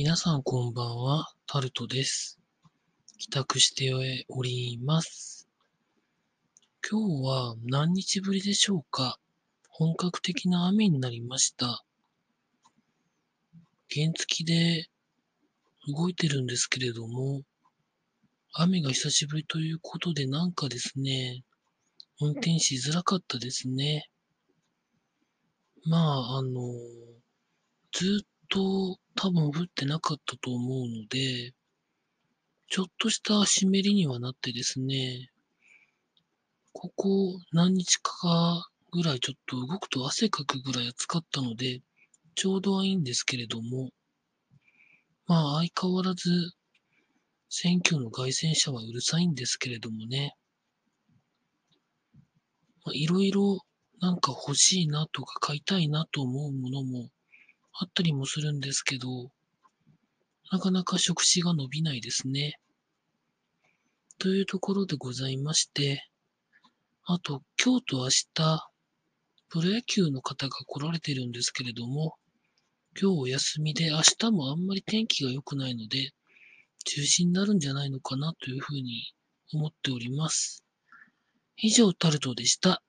皆さんこんばんは、タルトです。帰宅しております。今日は何日ぶりでしょうか？本格的な雨になりました。原付きで動いてるんですけれども、雨が久しぶりということでなんかですね、運転しづらかったですね。まあ、あの、ずっと多分降ってなかったと思うので、ちょっとした湿りにはなってですね、ここ何日かぐらいちょっと動くと汗かくぐらい暑かったので、ちょうどはいいんですけれども、まあ相変わらず選挙の街宣車はうるさいんですけれどもね、いろいろなんか欲しいなとか買いたいなと思うものもあったりもするんですけど、なかなか触手が伸びないですね。というところでございまして、あと、今日と明日、プロ野球の方が来られてるんですけれども、今日お休みで明日もあんまり天気が良くないので、中止になるんじゃないのかなというふうに思っております。以上、タルトでした。